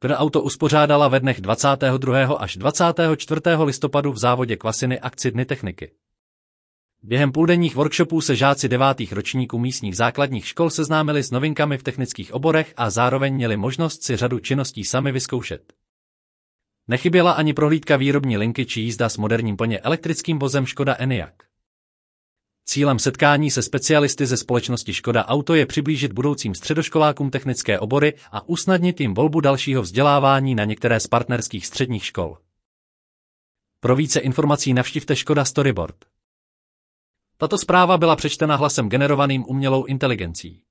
Pro auto uspořádala ve dnech 22. až 24. listopadu v závodě Kvasiny akci Dny techniky. Během půldenních workshopů se žáci devátých ročníků místních základních škol seznámili s novinkami v technických oborech a zároveň měli možnost si řadu činností sami vyzkoušet. Nechyběla ani prohlídka výrobní linky či jízda s moderním plně elektrickým vozem Škoda Enyaq. Cílem setkání se specialisty ze společnosti Škoda Auto je přiblížit budoucím středoškolákům technické obory a usnadnit jim volbu dalšího vzdělávání na některé z partnerských středních škol. Pro více informací navštivte Škoda Storyboard. Tato zpráva byla přečtena hlasem generovaným umělou inteligencí.